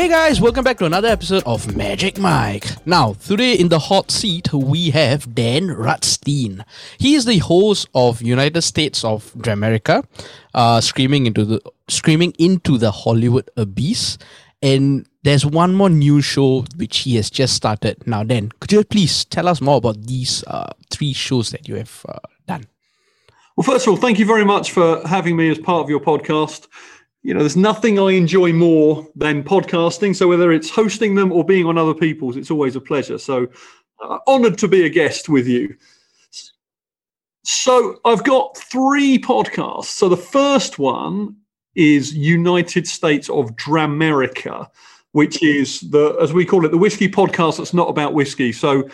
Hey guys, welcome back to another episode of Magic Mic. Now, today in the hot seat, we have Dan Rutstein. He is the host of United States of Dramerica, uh, screaming into the screaming into the Hollywood abyss. And there's one more new show which he has just started. Now, Dan, could you please tell us more about these uh, three shows that you have uh, done? Well, first of all, thank you very much for having me as part of your podcast you know, there's nothing I enjoy more than podcasting. So whether it's hosting them or being on other people's, it's always a pleasure. So uh, honored to be a guest with you. So I've got three podcasts. So the first one is United States of Dramerica, which is the, as we call it, the whiskey podcast that's not about whiskey. So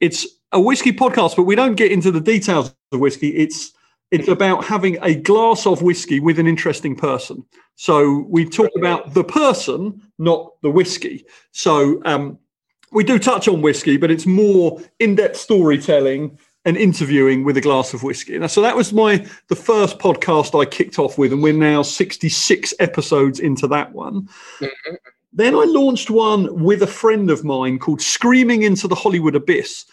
it's a whiskey podcast, but we don't get into the details of whiskey. It's it's about having a glass of whiskey with an interesting person. So we talk about the person, not the whiskey. So um, we do touch on whiskey, but it's more in-depth storytelling and interviewing with a glass of whiskey. Now, so that was my the first podcast I kicked off with, and we're now 66 episodes into that one. Mm-hmm. Then I launched one with a friend of mine called Screaming into the Hollywood Abyss.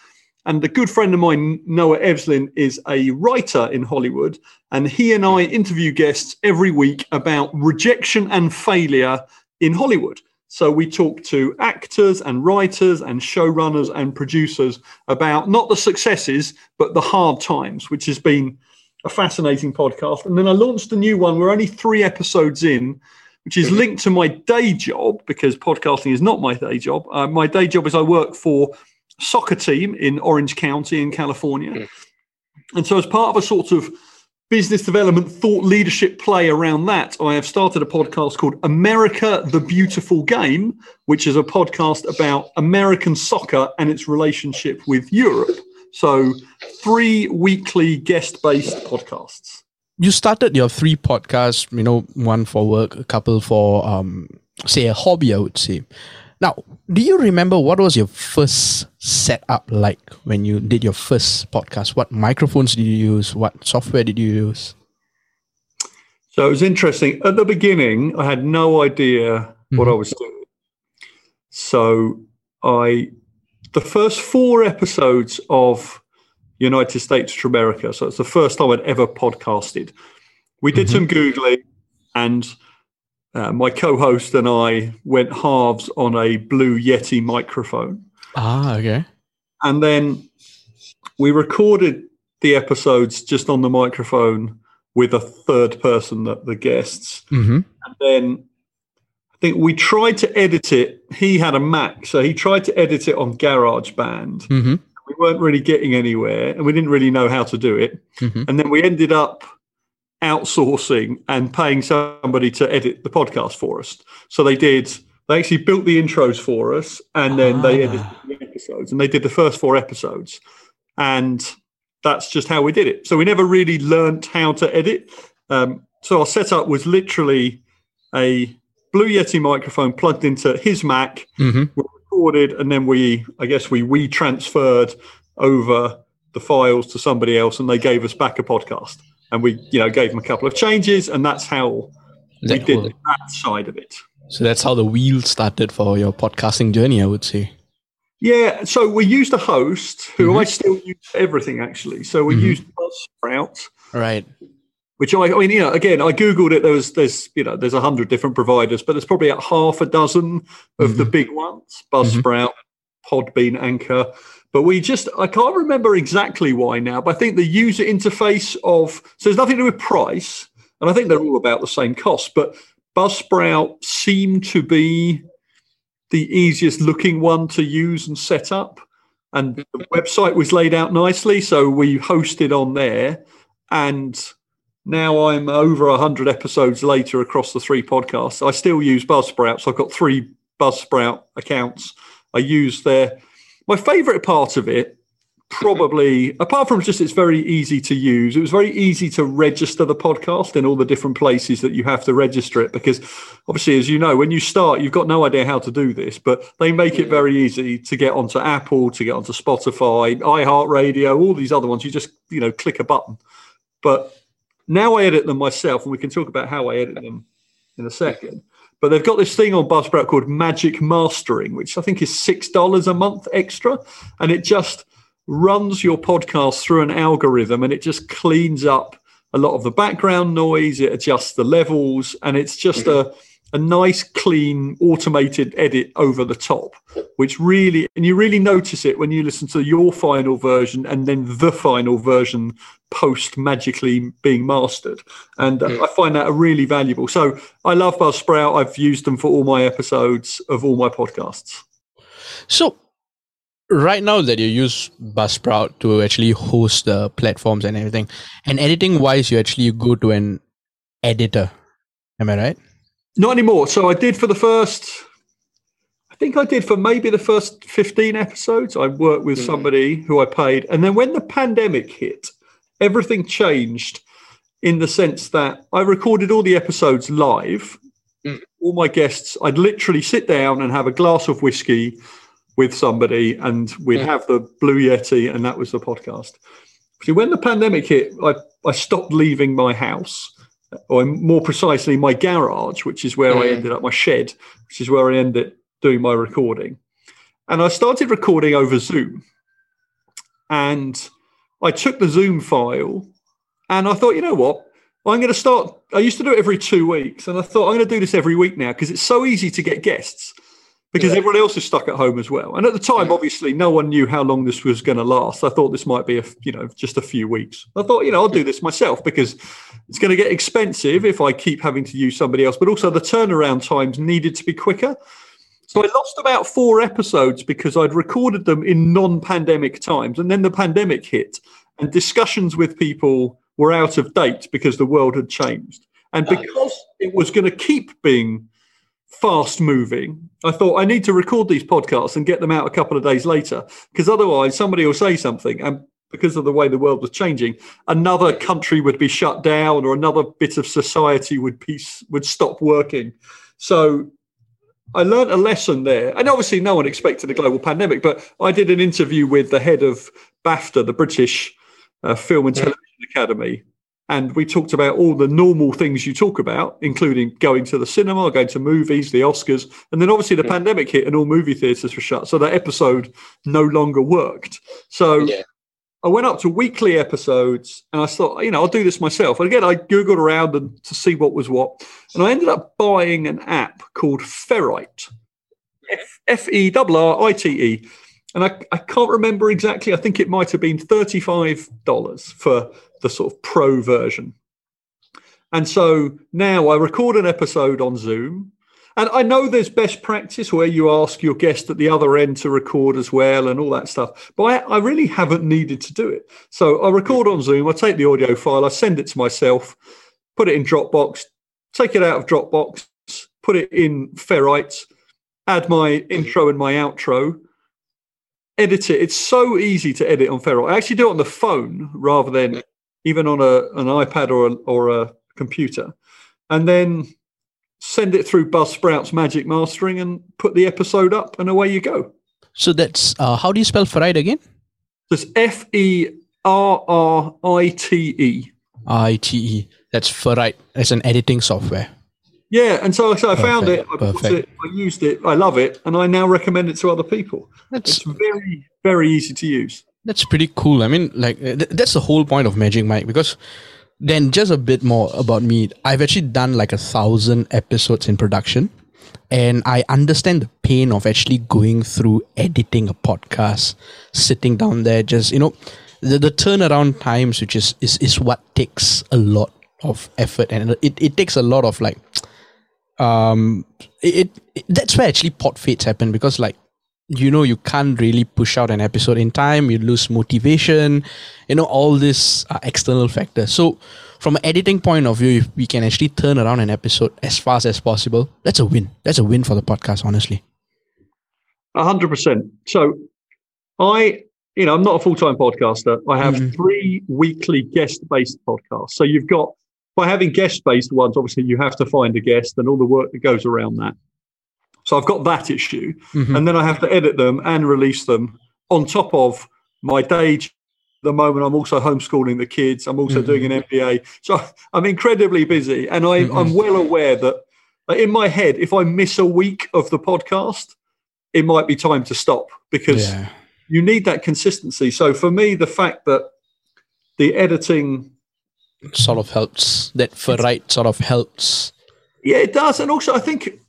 And a good friend of mine, Noah Evslin, is a writer in Hollywood, and he and I interview guests every week about rejection and failure in Hollywood. So we talk to actors and writers and showrunners and producers about not the successes, but the hard times, which has been a fascinating podcast. And then I launched a new one. We're only three episodes in, which is linked to my day job because podcasting is not my day job. Uh, my day job is I work for soccer team in Orange County in California. Mm. And so, as part of a sort of business development thought leadership play around that, I have started a podcast called America the Beautiful Game, which is a podcast about American soccer and its relationship with Europe. So, three weekly guest based podcasts. You started your three podcasts, you know, one for work, a couple for, um, say, a hobby, I would say. Now, do you remember what was your first setup like when you did your first podcast? What microphones did you use? What software did you use? So it was interesting. At the beginning, I had no idea mm-hmm. what I was doing. So I, the first four episodes of United States of Dramerica, so it's the first time I'd ever podcasted. We did mm-hmm. some Googling and uh, my co-host and I went halves on a Blue Yeti microphone. Ah, okay. And then we recorded the episodes just on the microphone with a third person, the, the guests. Mm-hmm. And then I think we tried to edit it. He had a Mac, so he tried to edit it on GarageBand. Mm-hmm. We weren't really getting anywhere, and we didn't really know how to do it. Mm-hmm. And then we ended up outsourcing and paying somebody to edit the podcast for us. So they did. They actually built the intros for us, and then ah. they edited the episodes, and they did the first four episodes, and that's just how we did it. So we never really learned how to edit. Um, so our setup was literally a Blue Yeti microphone plugged into his Mac, mm-hmm. we recorded, and then we, I guess, we we transferred over the files to somebody else, and they gave us back a podcast and we you know gave them a couple of changes, and that's how that we did that side of it. So that's how the wheel started for your podcasting journey, I would say. Yeah, so we used a host who mm-hmm. I still use everything actually. So we mm-hmm. used Buzzsprout, right? Which I, I mean, you know, again, I googled it. There was, there's, you know, there's a hundred different providers, but there's probably a half a dozen of mm-hmm. the big ones: Buzzsprout, mm-hmm. Podbean, Anchor. But we just, I can't remember exactly why now, but I think the user interface of, so there's nothing to do with price. And I think they're all about the same cost, but Buzzsprout seemed to be the easiest looking one to use and set up. And the website was laid out nicely. So we hosted on there. And now I'm over 100 episodes later across the three podcasts. I still use Buzzsprout. So I've got three Buzzsprout accounts. I use their my favorite part of it probably apart from just it's very easy to use it was very easy to register the podcast in all the different places that you have to register it because obviously as you know when you start you've got no idea how to do this but they make it very easy to get onto apple to get onto spotify iheartradio all these other ones. You just you know click a button. But now i edit them myself and we can talk about how i edit them in a second But they've got this thing on Buzzsprout called Magic Mastering, which I think is $6 a month extra. And it just runs your podcast through an algorithm and it just cleans up a lot of the background noise, it adjusts the levels, and it's just mm-hmm. a a nice, clean, automated edit over the top, which really, and you really notice it when you listen to your final version and then the final version post magically being mastered. And uh, I find that a really valuable. So I love Buzzsprout. I've used them for all my episodes of all my podcasts. So, right now that you use Buzzsprout to actually host the platforms and everything, and editing wise, you actually go to an editor. Am I right? Not anymore. So I did for the first, I think I did for maybe the first 15 episodes. I worked with mm. somebody who I paid. And then when the pandemic hit, everything changed in the sense that I recorded all the episodes live. Mm. All my guests, I'd literally sit down and have a glass of whiskey with somebody and we'd mm. have the Blue Yeti, and that was the podcast. See, when the pandemic hit, I, I stopped leaving my house or more precisely, my garage, which is where mm. I ended up, my shed, which is where I ended doing my recording. And I started recording over Zoom. And I took the Zoom file and I thought, you know what? I'm going to start. I used to do it every two weeks. And I thought, I'm going to do this every week now because it's so easy to get guests because yeah. everyone else is stuck at home as well. And at the time, obviously, no one knew how long this was going to last. I thought this might be a, you know, just a few weeks. I thought, you know, I'll do this myself because it's going to get expensive if I keep having to use somebody else. But also, the turnaround times needed to be quicker. So I lost about four episodes because I'd recorded them in non-pandemic times, and then the pandemic hit, and discussions with people were out of date because the world had changed. And because it was going to keep being fast moving. I thought I need to record these podcasts and get them out a couple of days later because otherwise somebody will say something and because of the way the world was changing, another country would be shut down or another bit of society would be would stop working. So I learned a lesson there. And obviously no one expected a global pandemic, but I did an interview with the head of BAFTA, the British uh, Film and Television Academy, and we talked about all the normal things you talk about, including going to the cinema, going to movies, the Oscars, and then obviously the yeah. pandemic hit and all movie theaters were shut. So that episode no longer worked. So yeah. I went up to weekly episodes and I thought, you know, I'll do this myself. And again, I Googled around and to see what was what. And I ended up buying an app called Ferrite, F E R R I T E. And I, I can't remember exactly. I think it might have been $35 for the sort of pro version. And so now I record an episode on Zoom. And I know there's best practice where you ask your guest at the other end to record as well and all that stuff. But I, I, really haven't needed to do it. So I record on Zoom, I take the audio file, I send it to myself, put it in Dropbox, take it out of Dropbox, put it in Ferrite, add my intro and my outro, edit it. It's so easy to edit on Ferrite. I actually do it on the phone rather than even on a, an iPad or a, or a computer, and then send it through Buzzsprout's Magic Mastering and put the episode up, and away you go. So that's uh, how do you spell Ferrite again? It's F E R R I T E. I T E. That's Ferrite. It's an editing software. Yeah, and so, so I perfect, found it, I bought it, I used it, I love it, and I now recommend it to other people. That's, it's very, very easy to use. That's pretty cool. I mean, like th- that's the whole point of Magic Mic because then just a bit more about me. I've actually done like a thousand episodes in production, and I understand the pain of actually going through editing a podcast, sitting down there, just you know, the, the turnaround times, which is is is what takes a lot of effort, and it, it takes a lot of like, um, it, it that's where actually pod fades happen because like you know you can't really push out an episode in time you lose motivation you know all these uh, external factors. So from an editing point of view if we can actually turn around an episode as fast as possible that's a win. That's a win for the podcast honestly. 100% so i you know i'm not a full-time podcaster. I have mm-hmm. three weekly guest-based podcasts. So you've got by having guest-based ones obviously you have to find a guest and all the work that goes around that so I've got that issue. Mm-hmm. And then I have to edit them and release them on top of my day. The moment I'm also homeschooling the kids, I'm also mm-hmm. doing an MBA. So I'm incredibly busy. And I, mm-hmm. well aware that in my head, if I miss a week of the podcast, it might be time to stop because Yeah. you need that consistency. So for me, the fact that the editing, Sort of helps. That ferrite sort of helps. yeah, it does, and also I think,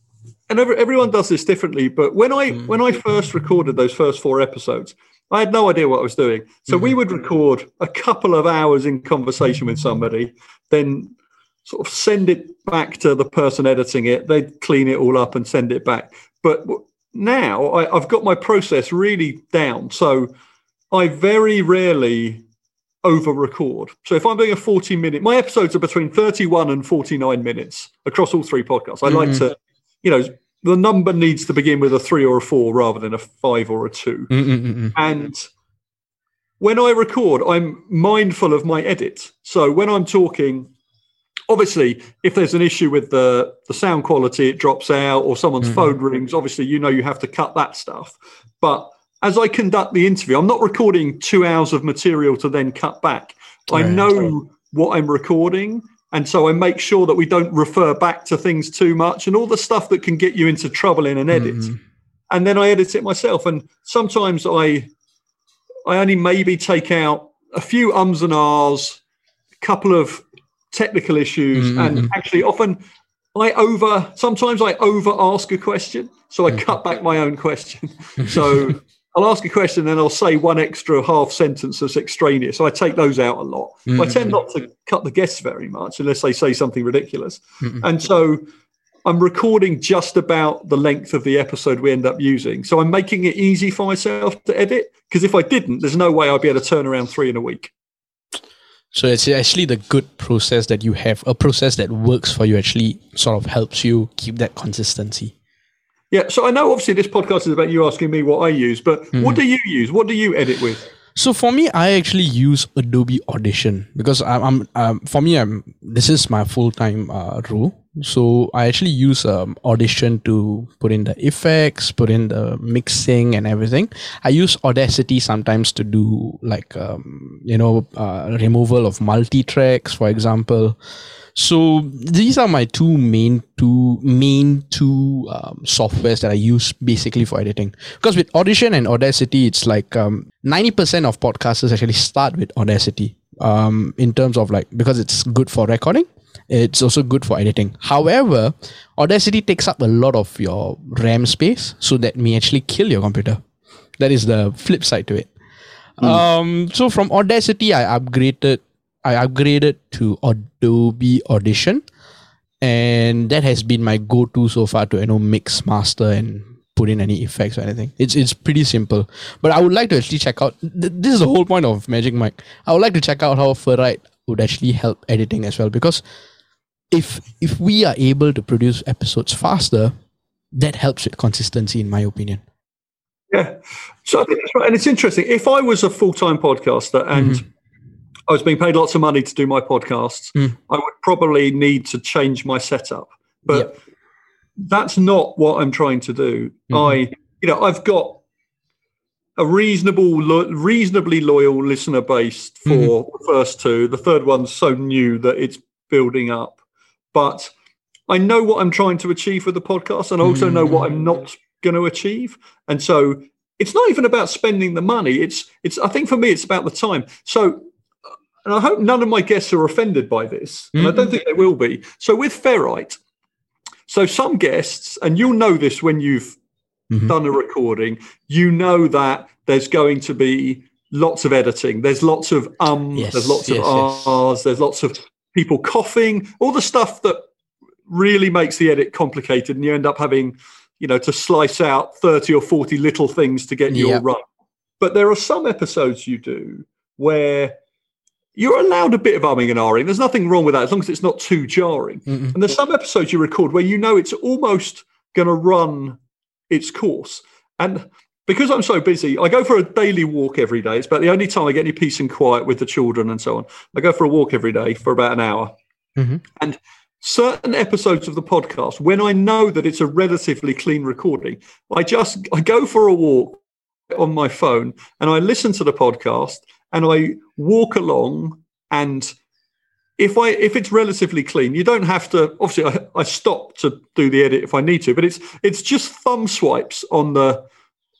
and every, everyone does this differently. But when I hmm. when I first recorded those first four episodes, I had no idea what I was doing. So we hmm. would record a couple of hours in conversation with somebody, then sort of send it back to the person editing it. They'd clean it all up and send it back. But now I, I've got my process really down. So I very rarely over record. So if I'm doing a 40 minute, my episodes are between 31 and 49 minutes across all three podcasts. I like hmm. to, you know, the number needs to begin with a three or a four rather than a five or a 2 Mm-mm-mm. And when I record, I'm mindful of my edit. So when I'm talking, obviously, if there's an issue with the, the sound quality, it drops out, or someone's mm-hmm. phone rings, obviously, you know, you have to cut that stuff. But as I conduct the interview, I'm not recording two hours of material to then cut back. I know what I'm recording. And so I make sure that we don't refer back to things too much and all the stuff that can get you into trouble in an edit Mhm. and then I edit it myself. And sometimes I, I only maybe take out a few ums and ahs, a couple of technical issues, Mm-hmm. and actually often I over. Sometimes I over ask a question, so I Mm-hmm. cut back my own question. so. I'll ask a question, then I'll say one extra half sentence that's extraneous. So I take those out a lot. I Mm-hmm. tend not to cut the guests very much unless they say something ridiculous. Mm-hmm. And so I'm recording just about the length of the episode we end up using. So I'm making it easy for myself to edit because if I didn't, there's no way I'd be able to turn around three in a week. So it's actually the good process that you have, a process that works for you, actually sort of helps you keep that consistency. Yeah. So I know obviously this podcast is about you asking me what I use, but Mm-hmm. what do you use? What do you edit with? So for me, I actually use Adobe Audition because I'm, I'm um, for me, I'm this is my full time uh, role. So I actually use um, Audition to put in the effects, put in the mixing and everything. I use Audacity sometimes to do like um, you know uh, removal of multi tracks, for example. So these are my two main two main two um, softwares that I use basically for editing. Because with Audition and Audacity, it's like um, ninety percent of podcasters actually start with Audacity. Um, in terms of like because it's good for recording, it's also good for editing. However, Audacity takes up a lot of your RAM space, so that may actually kill your computer. That is the flip side to it. Um, so from Audacity, I upgraded. I upgraded to Adobe Audition, and that has been my go-to so far to you know mix, master, and put in any effects or anything. It's it's pretty simple. But I would like to actually check out. Th- this is the whole point of Magic Mic. I would like to check out how Ferrite would actually help editing as well because if if we are able to produce episodes faster, that helps with consistency, in my opinion. Yeah. So I think that's right. And it's interesting. If I was a full time podcaster and mm-hmm. I was being paid lots of money to do my podcasts, Mm. I would probably need to change my setup. But that's not what I'm trying to do. I, you know, I've got a reasonable, lo- reasonably loyal listener base for the first two. The third one's so new that it's building up. But I know what I'm trying to achieve with the podcast, and I also know what I'm not going to achieve. And so it's not even about spending the money. It's it's. I think for me, it's about the time. So, and I hope none of my guests are offended by this, and I don't think they will be. So with ferrite, so some guests, and you'll know this when you've Mhm. done a recording, you know that there's going to be lots of editing. There's lots of ums, Yes, there's lots yes, of yes. there's lots of people coughing, all the stuff that really makes the edit complicated, and you end up having, you know, to slice out 30 or 40 little things to get your Yep. right. But there are some episodes you do where you're allowed a bit of umming and ahhing. There's nothing wrong with that as long as it's not too jarring. Mm-mm. And there's some episodes you record where you know it's almost going to run its course. And because I'm so busy, I go for a daily walk every day. It's about the only time I get any peace and quiet with the children and so on. I go for a walk every day for about an hour. Mhm. And certain episodes of the podcast, when I know that it's a relatively clean recording, I just I go for a walk on my phone and I listen to the podcast and I walk along and if I if it's relatively clean, you don't have to. Obviously, I, I stop to do the edit if I need to, but it's it's just thumb swipes on the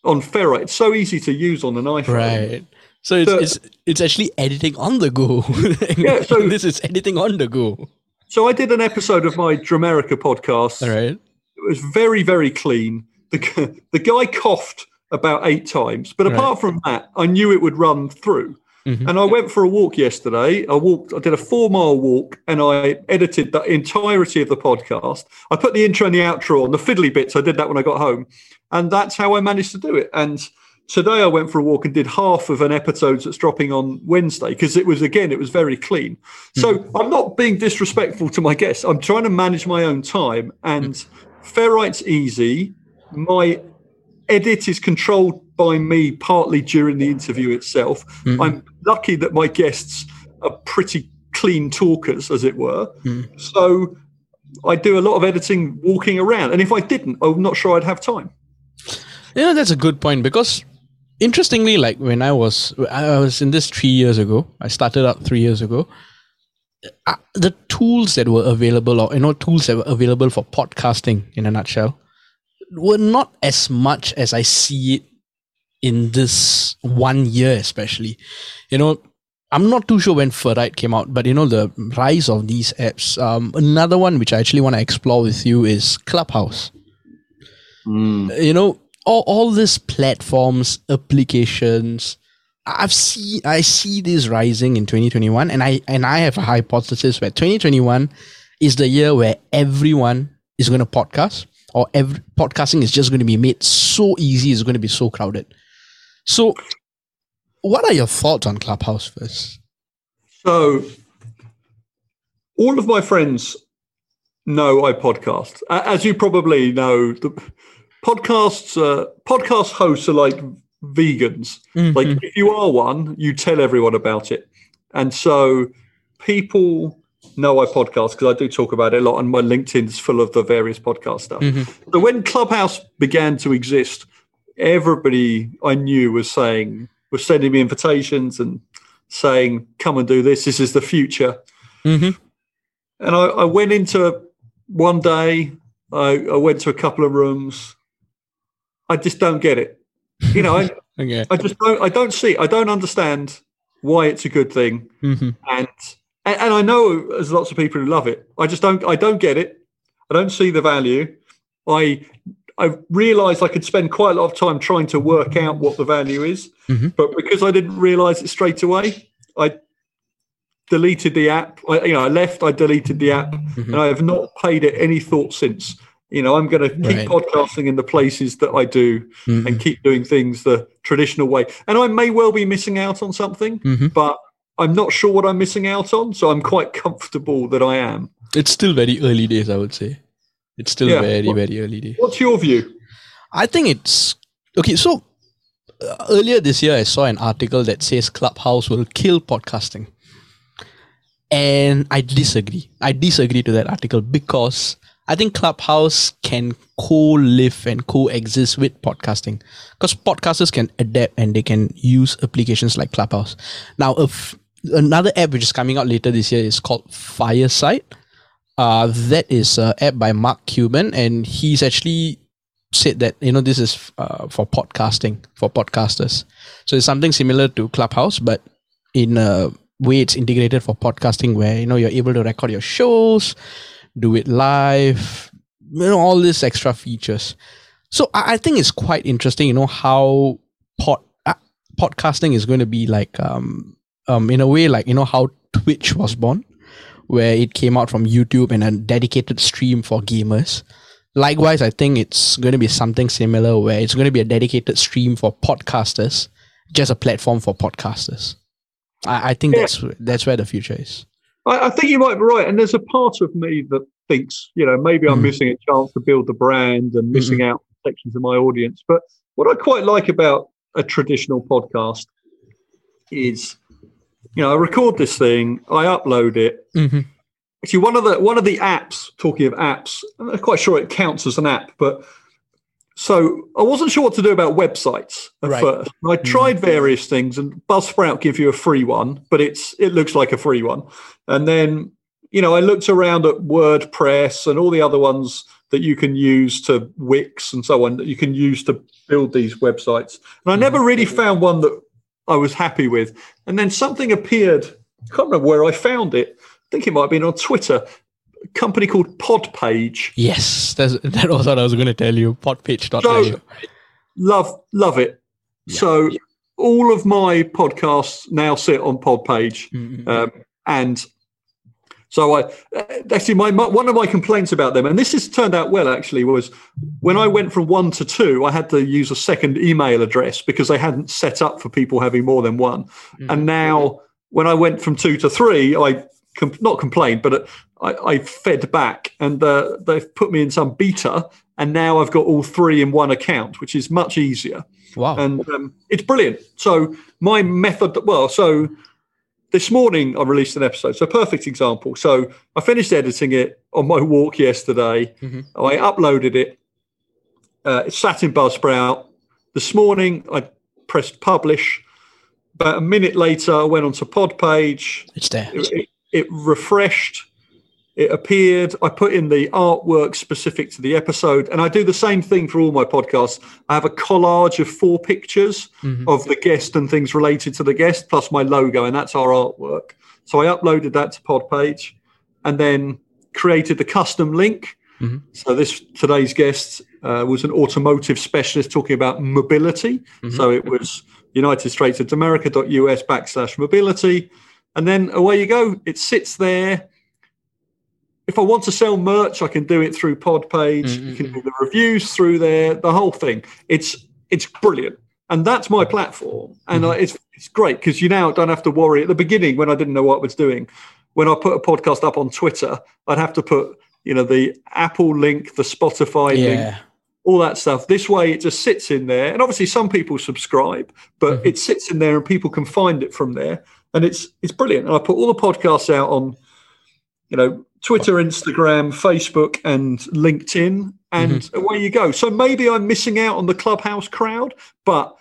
on Ferrite. It's so easy to use on an iPhone. Right. So it's So- it's it's actually editing on the go. Yeah, so- this is editing on the go. So I did an episode of my Dramerica podcast. All right. It was very very clean. The the guy coughed about eight times, but Right. apart from that, I knew it would run through. Mhm. And I went for a walk yesterday. I walked. I did a four mile walk, and I edited the entirety of the podcast. I put the intro and the outro on the fiddly bits. I did that when I got home, and that's how I managed to do it. And today I went for a walk and did half of an episode that's dropping on Wednesday because it was again it was very clean. So I'm not being disrespectful to my guests. I'm trying to manage my own time, and Ferrite's easy. My edit is controlled by me partly during the interview itself. Mhm. I'm lucky that my guests are pretty clean talkers, as it were. Mhm. So I do a lot of editing walking around. And if I didn't, I'm not sure I'd have time. Yeah, that's a good point because interestingly, like when I was I was in this three years ago, I started out three years ago. Uh, the tools that were available, or you know, tools that were available for podcasting, in a nutshell, were not as much as I see it in this one year, especially. You know, I'm not too sure when Ferrite came out, but you know, the rise of these apps. Um, another one which I actually want to explore with you is Clubhouse you know all, all these platforms applications i've seen i see this rising in 2021 and i and i have a hypothesis where 2021 is the year where everyone is going to podcast or every podcasting is just going to be made so easy it's going to be so crowded so what are your thoughts on clubhouse first So all of my friends know I podcast. As you probably know, the podcasts uh, podcast hosts are like vegans. Like Mhm. if you are one, you tell everyone about it. And so people know I podcast because I do talk about it a lot and my LinkedIn's full of the various podcast stuff. Mhm. So when Clubhouse began to exist, everybody I knew was saying was sending me invitations and saying, "Come and do this. This is the future." Mhm. And I, I went into one day. I, I went to a couple of rooms. I just don't get it. You know, I, okay I just don't. I don't see. I don't understand why it's a good thing. Mhm. And and, and I know there's lots of people who love it. I just don't. I don't get it. I don't see the value. I I realised I could spend quite a lot of time trying to work out what the value is, Mhm. but because I didn't realise it straight away, I deleted the app. I, you know, I left. I deleted the app, Mhm. and I have not paid it any thought since. You know, I'm going to keep Right. podcasting in the places that I do Mhm. and keep doing things the traditional way. And I may well be missing out on something, Mhm. but I'm not sure what I'm missing out on. So I'm quite comfortable that I am. it's still very early days i would say it's still Yeah. very What- very early days What's your view? I think it's okay. So uh, earlier this year, I saw an article that says Clubhouse will kill podcasting, and I disagree. I disagree to that article because I think Clubhouse can co-live and coexist with podcasting because podcasters can adapt and they can use applications like Clubhouse. Now, if another app which is coming out later this year is called Fireside. Uh, that is an app by Mark Cuban, and he's actually said that you know this is uh, for podcasting for podcasters. So it's something similar to clubhouse but in a way it's integrated for podcasting where you know you're able to record your shows do it live you know all these extra features. So i, I think it's quite interesting you know how pod uh, podcasting is going to be like um um in a way like you know how twitch was born where it came out from youtube and a dedicated stream for gamers Likewise, I think it's going to be something similar where it's going to be a dedicated stream for podcasters, just a platform for podcasters. I, I think Yeah. that's that's where the future is. I, I think you might be right. And there's a part of me that thinks, you know, maybe I'm Mhm. missing a chance to build the brand and missing Mm-hmm. out sections of my audience. But what I quite like about a traditional podcast is, you know, I record this thing, I upload it, Mm-hmm. Actually, one of the one of the apps, talking of apps, I'm not quite sure it counts as an app, but so I wasn't sure what to do about websites at Right. first. I tried various things, and Buzzsprout give you a free one, but it's it looks like a free one. And then you know I looked around at WordPress and all the other ones that you can use to Wix and so on that you can use to build these websites. And I never really found one that I was happy with. And then something appeared. I can't remember where I found it. I think it might have been on Twitter. A company called Podpage. Yes, that's, that was what I was going to tell you. Podpage.io. So- love love it Yeah. so all of my podcasts now sit on podpage Mm, mm, um, and so i uh, actually my, my one of my complaints about them and this has turned out well actually was when i went from one to two i had to use a second email address because they hadn't set up for people having more than one mm. and now when i went from two to three i com- not complained but I, I fed back and uh, they've put me in some beta and now i've got all three in one account which is much easier wow. and um, it's brilliant. So my method, well, so this morning I released an episode. So perfect example. So I finished editing it on my walk yesterday. Mhm. I uploaded it. Uh, it sat in Buzzsprout. This morning I pressed publish. About a minute later, I went onto Podpage. it's there. It, it, it refreshed. It appeared. I put in the artwork specific to the episode, and I do the same thing for all my podcasts. I have a collage of four pictures Mhm. of the guest and things related to the guest, plus my logo, and that's our artwork. So I uploaded that to Podpage, and then created the custom link. Mhm. So this today's guest uh, was an automotive specialist talking about mobility. Mhm. So it was United States of America.us backslash mobility. And then away you go. It sits there. If I want to sell merch, I can do it through Podpage. You can do the reviews through there, the whole thing. It's it's brilliant. And that's my platform. And uh, it's it's great because you now don't have to worry. At the beginning, when I didn't know what I was doing, when I put a podcast up on Twitter, I'd have to put, you know, the Apple link, the Spotify link, all that stuff. This way, it just sits in there, and obviously, some people subscribe, but Mhm. it sits in there, and people can find it from there, and it's it's brilliant. And I put all the podcasts out on, you know, Twitter, Instagram, Facebook, and LinkedIn, and away you go. So maybe I'm missing out on the Clubhouse crowd, but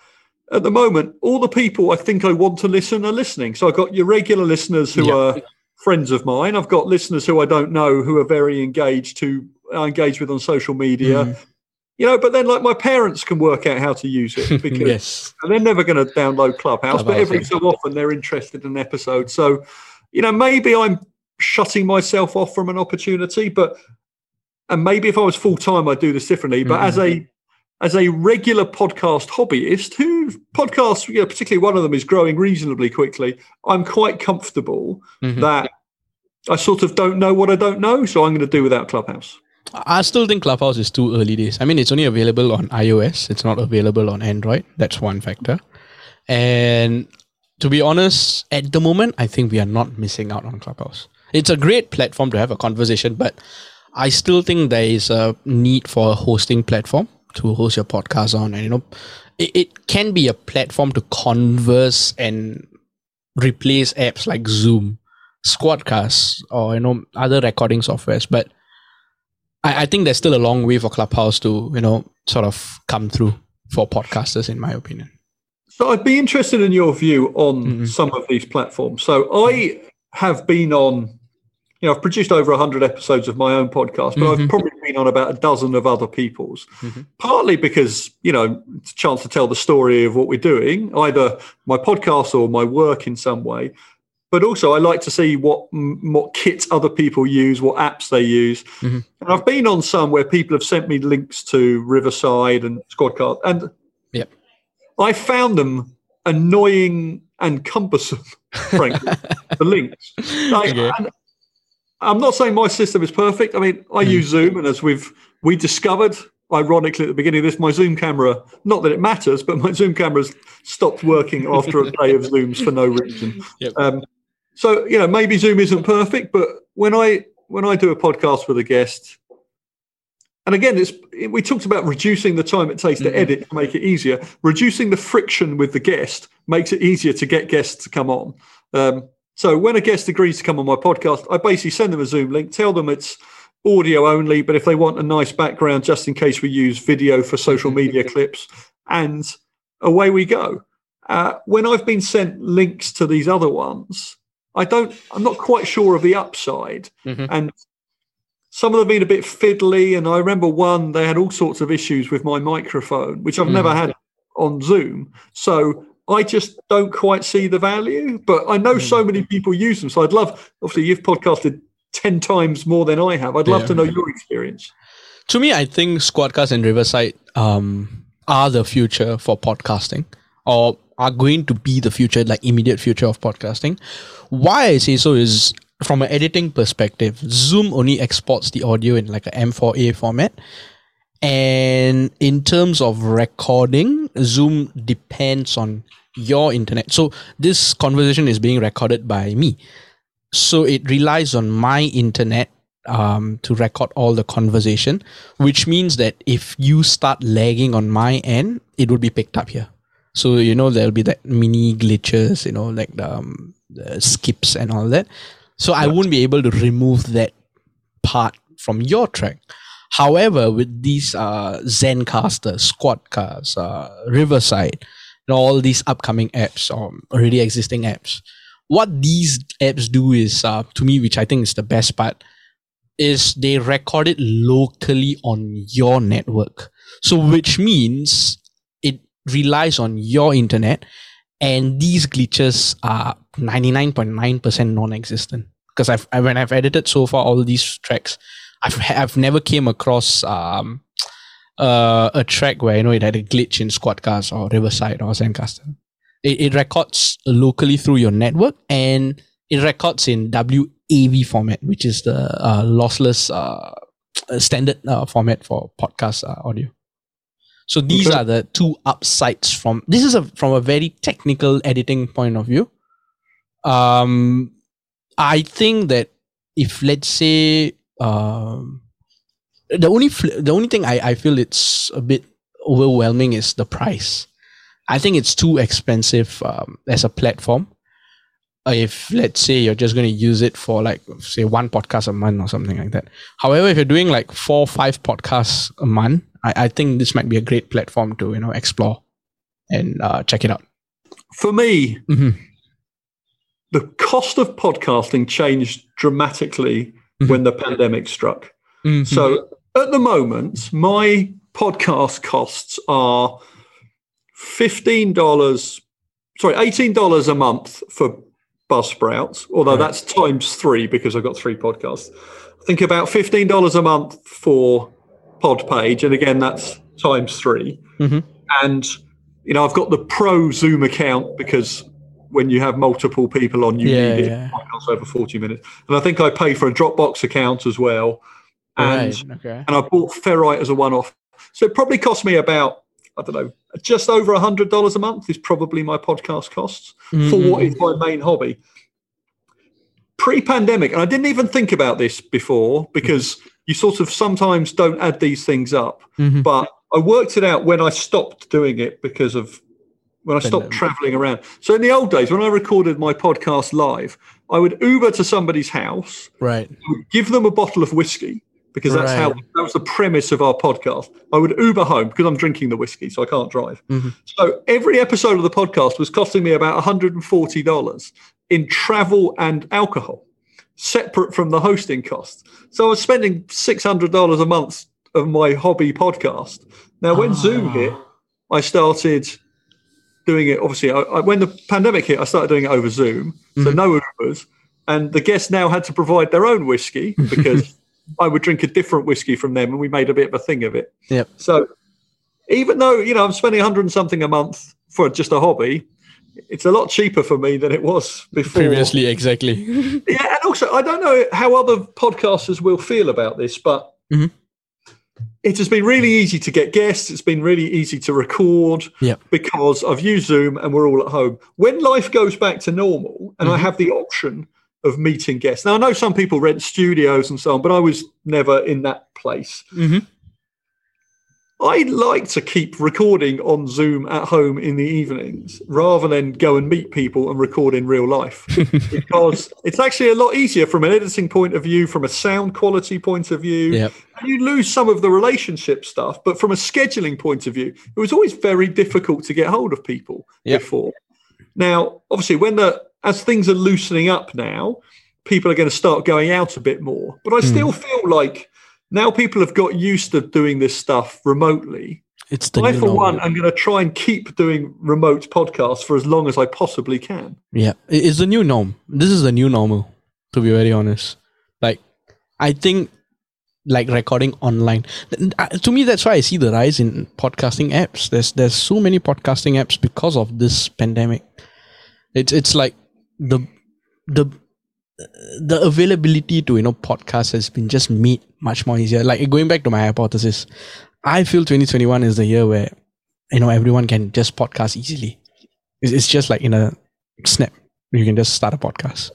at the moment, all the people I think I want to listen are listening. So I've got your regular listeners who Yeah. are friends of mine. I've got listeners who I don't know who are very engaged, to I engage with on social media Mhm. you know, but then like my parents can work out how to use it because yes. they're never going to download Clubhouse, but every so often they're interested in an episode. So, you know, maybe I'm shutting myself off from an opportunity, but and maybe if I was full time, I'd do this differently. But as a as a regular podcast hobbyist who podcasts, you know, particularly one of them is growing reasonably quickly, I'm quite comfortable Mhm. that I sort of don't know what I don't know, so I'm going to do without Clubhouse. I still think Clubhouse is too early days. I mean, it's only available on iOS. It's not available on Android. That's one factor. And to be honest, at the moment, I think we are not missing out on Clubhouse. It's a great platform to have a conversation, but I still think there is a need for a hosting platform to host your podcast on. And, you know, it, it can be a platform to converse and replace apps like Zoom, Squadcast, or, you know, other recording softwares. But I, I think there's still a long way for Clubhouse to, you know, sort of come through for podcasters, in my opinion. So I'd be interested in your view on Mhm. some of these platforms. So I have been on, you know, I've produced over 100 episodes of my own podcast, but I've Mhm. probably been on about a dozen of other people's. Mhm. Partly because, you know, it's a chance to tell the story of what we're doing, either my podcast or my work in some way. But also, I like to see what what kits other people use, what apps they use. Mhm. And I've been on some where people have sent me links to Riverside and Squadcast, and Yep. I found them annoying and cumbersome, frankly, the links. Like, Okay. and I'm not saying my system is perfect. I mean, I Mm. use Zoom, and as we've we discovered, ironically, at the beginning of this, my Zoom camera, not that it matters, but my Zoom camera's stopped working after a day of Zooms for no reason. Yep. Um, so you know, maybe Zoom isn't perfect, but when I when I do a podcast with a guest, and again, it's we talked about reducing the time it takes to Mhm. edit to make it easier. Reducing the friction with the guest makes it easier to get guests to come on. Um, so when a guest agrees to come on my podcast, I basically send them a Zoom link, tell them it's audio only, but if they want a nice background, just in case we use video for social media clips, and away we go. Uh, when I've been sent links to these other ones, I don't. I'm not quite sure of the upside, Mhm. and some of them have been a bit fiddly. And I remember one they had all sorts of issues with my microphone, which I've never Mhm. had on Zoom. So I just don't quite see the value. But I know so many people use them, so I'd love. Obviously, you've podcasted ten times more than I have. I'd love Yeah. to know your experience. To me, I think Squadcast and Riverside um, are the future for podcasting, or are going to be the future, like immediate future of podcasting. Why I say so is from an editing perspective, Zoom only exports the audio in like a M4A format. And in terms of recording, Zoom depends on your internet. So this conversation is being recorded by me. So it relies on my internet um, to record all the conversation, which means that if you start lagging on my end, it will be picked up here. So you know there'll be that mini glitches, you know, like the, um, the skips and all that. So I won't be able to remove that part from your track. However, with these uh, Zencastr, Squadcast, uh, Riverside, and all these upcoming apps or already existing apps, what these apps do is, uh, to me, which I think is the best part, is they record it locally on your network. So, which means it relies on your internet, and these glitches are 99.9% non-existent. Because I've when I've edited so far all these tracks, I've I've never came across um uh, a track where you know it had a glitch in Squadcast or Riverside or Zencastr. It, it records locally through your network and it records in WAV format, which is the uh, lossless uh, standard uh, format for podcast uh, audio. So these Okay. are the two upsides from this is a from a very technical editing point of view. Um, I think that if let's say um, the only fl- the only thing I, I feel it's a bit overwhelming is the price. I think it's too expensive um, as a platform. Uh, If let's say you're just going to use it for like say one podcast a month or something like that. However, if you're doing like four or five podcasts a month, I, I think this might be a great platform to you know explore and uh, check it out. For me, Mhm. the cost of podcasting changed dramatically Mhm. when the pandemic struck. Mhm. So at the moment, my podcast costs are $15, sorry, $18 a month for Buzzsprouts, although Right. that's times three because I've got three podcasts. I think about $15 a month for Podpage, and again, that's times 3 Mhm. And, you know, I've got the pro Zoom account because when you have multiple people on, you Yeah, need it. yeah. Over 40 minutes. And I think I pay for a Dropbox account as well. And right. Okay. and I bought Ferrite as a one-off. So it probably cost me about I don't know, just over a hundred dollars a month is probably my podcast costs for what is my main hobby. Pre-pandemic, and I didn't even think about this before because you sort of sometimes don't add these things up. Mhm. But I worked it out when I stopped doing it because of when I stopped traveling around. So in the old days, when I recorded my podcast live, I would Uber to somebody's house, Right. give them a bottle of whiskey because that's how that was the premise of our podcast. I would Uber home because I'm drinking the whiskey, so I can't drive. Mhm. So every episode of the podcast was costing me about $140 in travel and alcohol, separate from the hosting costs. So I was spending $600 a month of my hobby podcast. Now, when Zoom Ah. hit, I started doing it. Obviously, I, I, when the pandemic hit, I started doing it over Zoom. So Mhm. no Ubers, and the guests now had to provide their own whiskey because I would drink a different whiskey from them, and we made a bit of a thing of it. Yep. So even though you know I'm spending hundred and something a month for just a hobby, it's a lot cheaper for me than it was before. Previously, exactly. Yeah, and also I don't know how other podcasters will feel about this, but Mhm. It has been really easy to get guests. It's been really easy to record Yep. because I've used Zoom and we're all at home. When life goes back to normal and I Mhm. have the option of meeting guests. Now I know some people rent studios and so on, but I was never in that place. hmm I like to keep recording on Zoom at home in the evenings rather than go and meet people and record in real life because it's actually a lot easier from an editing point of view, from a sound quality point of view. Yep. You lose some of the relationship stuff, but from a scheduling point of view, it was always very difficult to get hold of people Yep. before. Now, obviously, when the as things are loosening up now, people are going to start going out a bit more. But I hmm. still feel like now people have got used to doing this stuff remotely. It's the I, for normal. one, am going to try and keep doing remote podcasts for as long as I possibly can. Yeah, it's the new norm. This is the new normal, to be very honest. Like, I think, like recording online. uh, To me, that's why I see the rise in podcasting apps. There's there's so many podcasting apps because of this pandemic. It's it's like the the the availability to you know podcast has been just made much more easier. Like going back to my hypothesis, I feel 2021 is the year where you know everyone can just podcast easily. It's, it's just like in a snap, you can just start a podcast.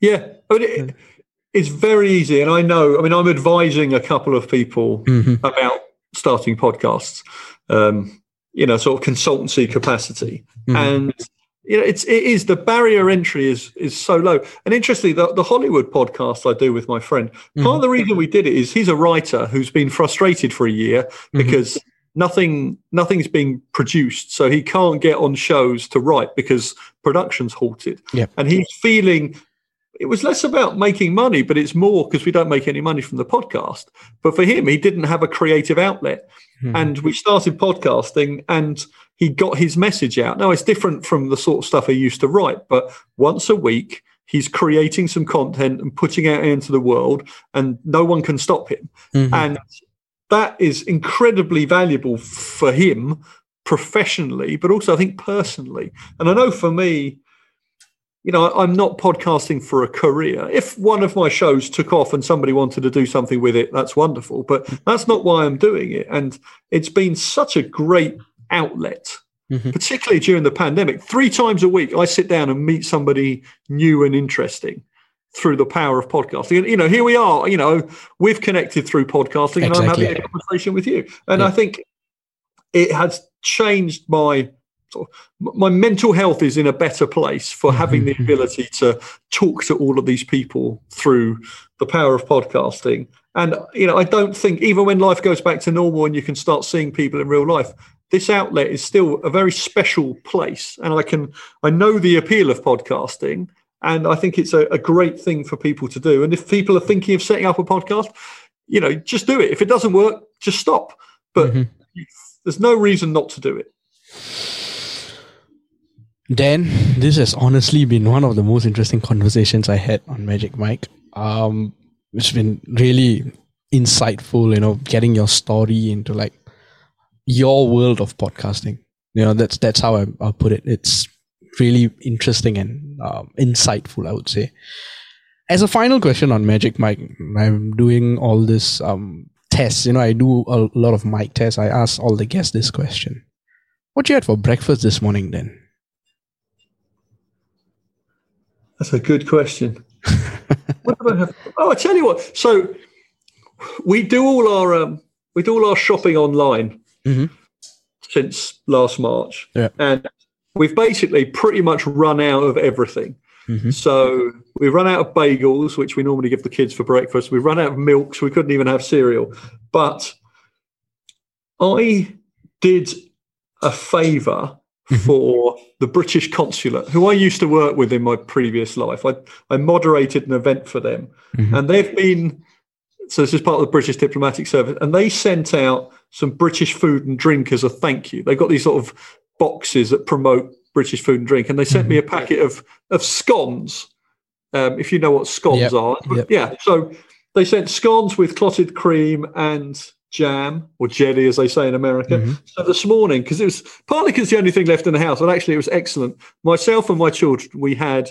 Yeah, I mean, it, it's very easy, and I know. I mean, I'm advising a couple of people Mm-hmm. about starting podcasts. Um, you know, sort of consultancy capacity, Mhm. and you know, it's it is the barrier entry is is so low. And interestingly, the, the Hollywood podcast I do with my friend, part of mm-hmm. the reason we did it is he's a writer who's been frustrated for a year mm-hmm. because nothing nothing's being produced, so he can't get on shows to write because production's halted. Yep. and he's feeling it was less about making money, but it's more because we don't make any money from the podcast. But for him, he didn't have a creative outlet. Mhm. And we started podcasting and he got his message out. Now, it's different from the sort of stuff he used to write, but once a week, he's creating some content and putting it into the world, and no one can stop him. Mhm. And that is incredibly valuable for him professionally, but also I think personally. And I know for me, you know, I'm not podcasting for a career. If one of my shows took off and somebody wanted to do something with it, that's wonderful. But that's not why I'm doing it. And it's been such a great outlet, Mhm. particularly during the pandemic. Three times a week, I sit down and meet somebody new and interesting through the power of podcasting. And, you know, here we are, you know, we've connected through podcasting and I'm having a conversation with you. And I think it has changed my sort of- my mental health is in a better place for having the ability to talk to all of these people through the power of podcasting. And you know, I don't think even when life goes back to normal and you can start seeing people in real life, this outlet is still a very special place. And I can I know the appeal of podcasting, and I think it's a, a great thing for people to do. And if people are thinking of setting up a podcast, you know, just do it. If it doesn't work, just stop. But Mhm. there's no reason not to do it. Dan, this has honestly been one of the most interesting conversations I had on Magic Mic. Um, it's been really insightful, you know, getting your story into like your world of podcasting. You know, that's that's how I, I'll put it. It's really interesting and um, insightful, I would say. As a final question on Magic Mic, I'm doing all this um, tests. You know, I do a lot of mic tests. I ask all the guests this question: What you had for breakfast this morning, then? That's a good question. what did I have? Oh, I tell you what. So we do all our um, we do all our shopping online Mhm. since last March, Yeah. and we've basically pretty much run out of everything. Mhm. So we've run out of bagels, which we normally give the kids for breakfast. We've run out of milk, so we couldn't even have cereal. But I did a favour Mhm. For the British consulate, who I used to work with in my previous life. I, I moderated an event for them, Mhm. and they've been so this is part of the British diplomatic service, and they sent out some British food and drink as a thank you. They've got these sort of boxes that promote British food and drink, and they sent me a packet of of scones. Um, if you know what scones Yep, are, yep. yeah. So they sent scones with clotted cream and jam or jelly, as they say in America. Mhm. So this morning, because it was partly because the only thing left in the house, and actually it was excellent. Myself and my children, we had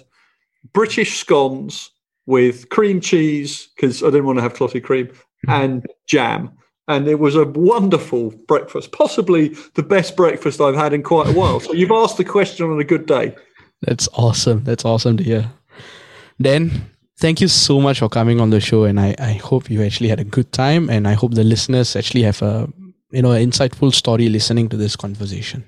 British scones with cream cheese because I didn't want to have clotted cream and jam. And it was a wonderful breakfast, possibly the best breakfast I've had in quite a while. So you've asked the question on a good day. That's awesome. That's awesome to hear. Dan, thank you so much for coming on the show, and I, I hope you actually had a good time, and I hope the listeners actually have a you know insightful story listening to this conversation.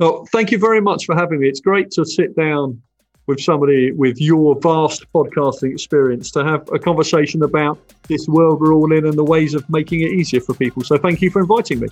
Well, thank you very much for having me. It's great to sit down with somebody with your vast podcasting experience to have a conversation about this world we're all in and the ways of making it easier for people. So thank you for inviting me.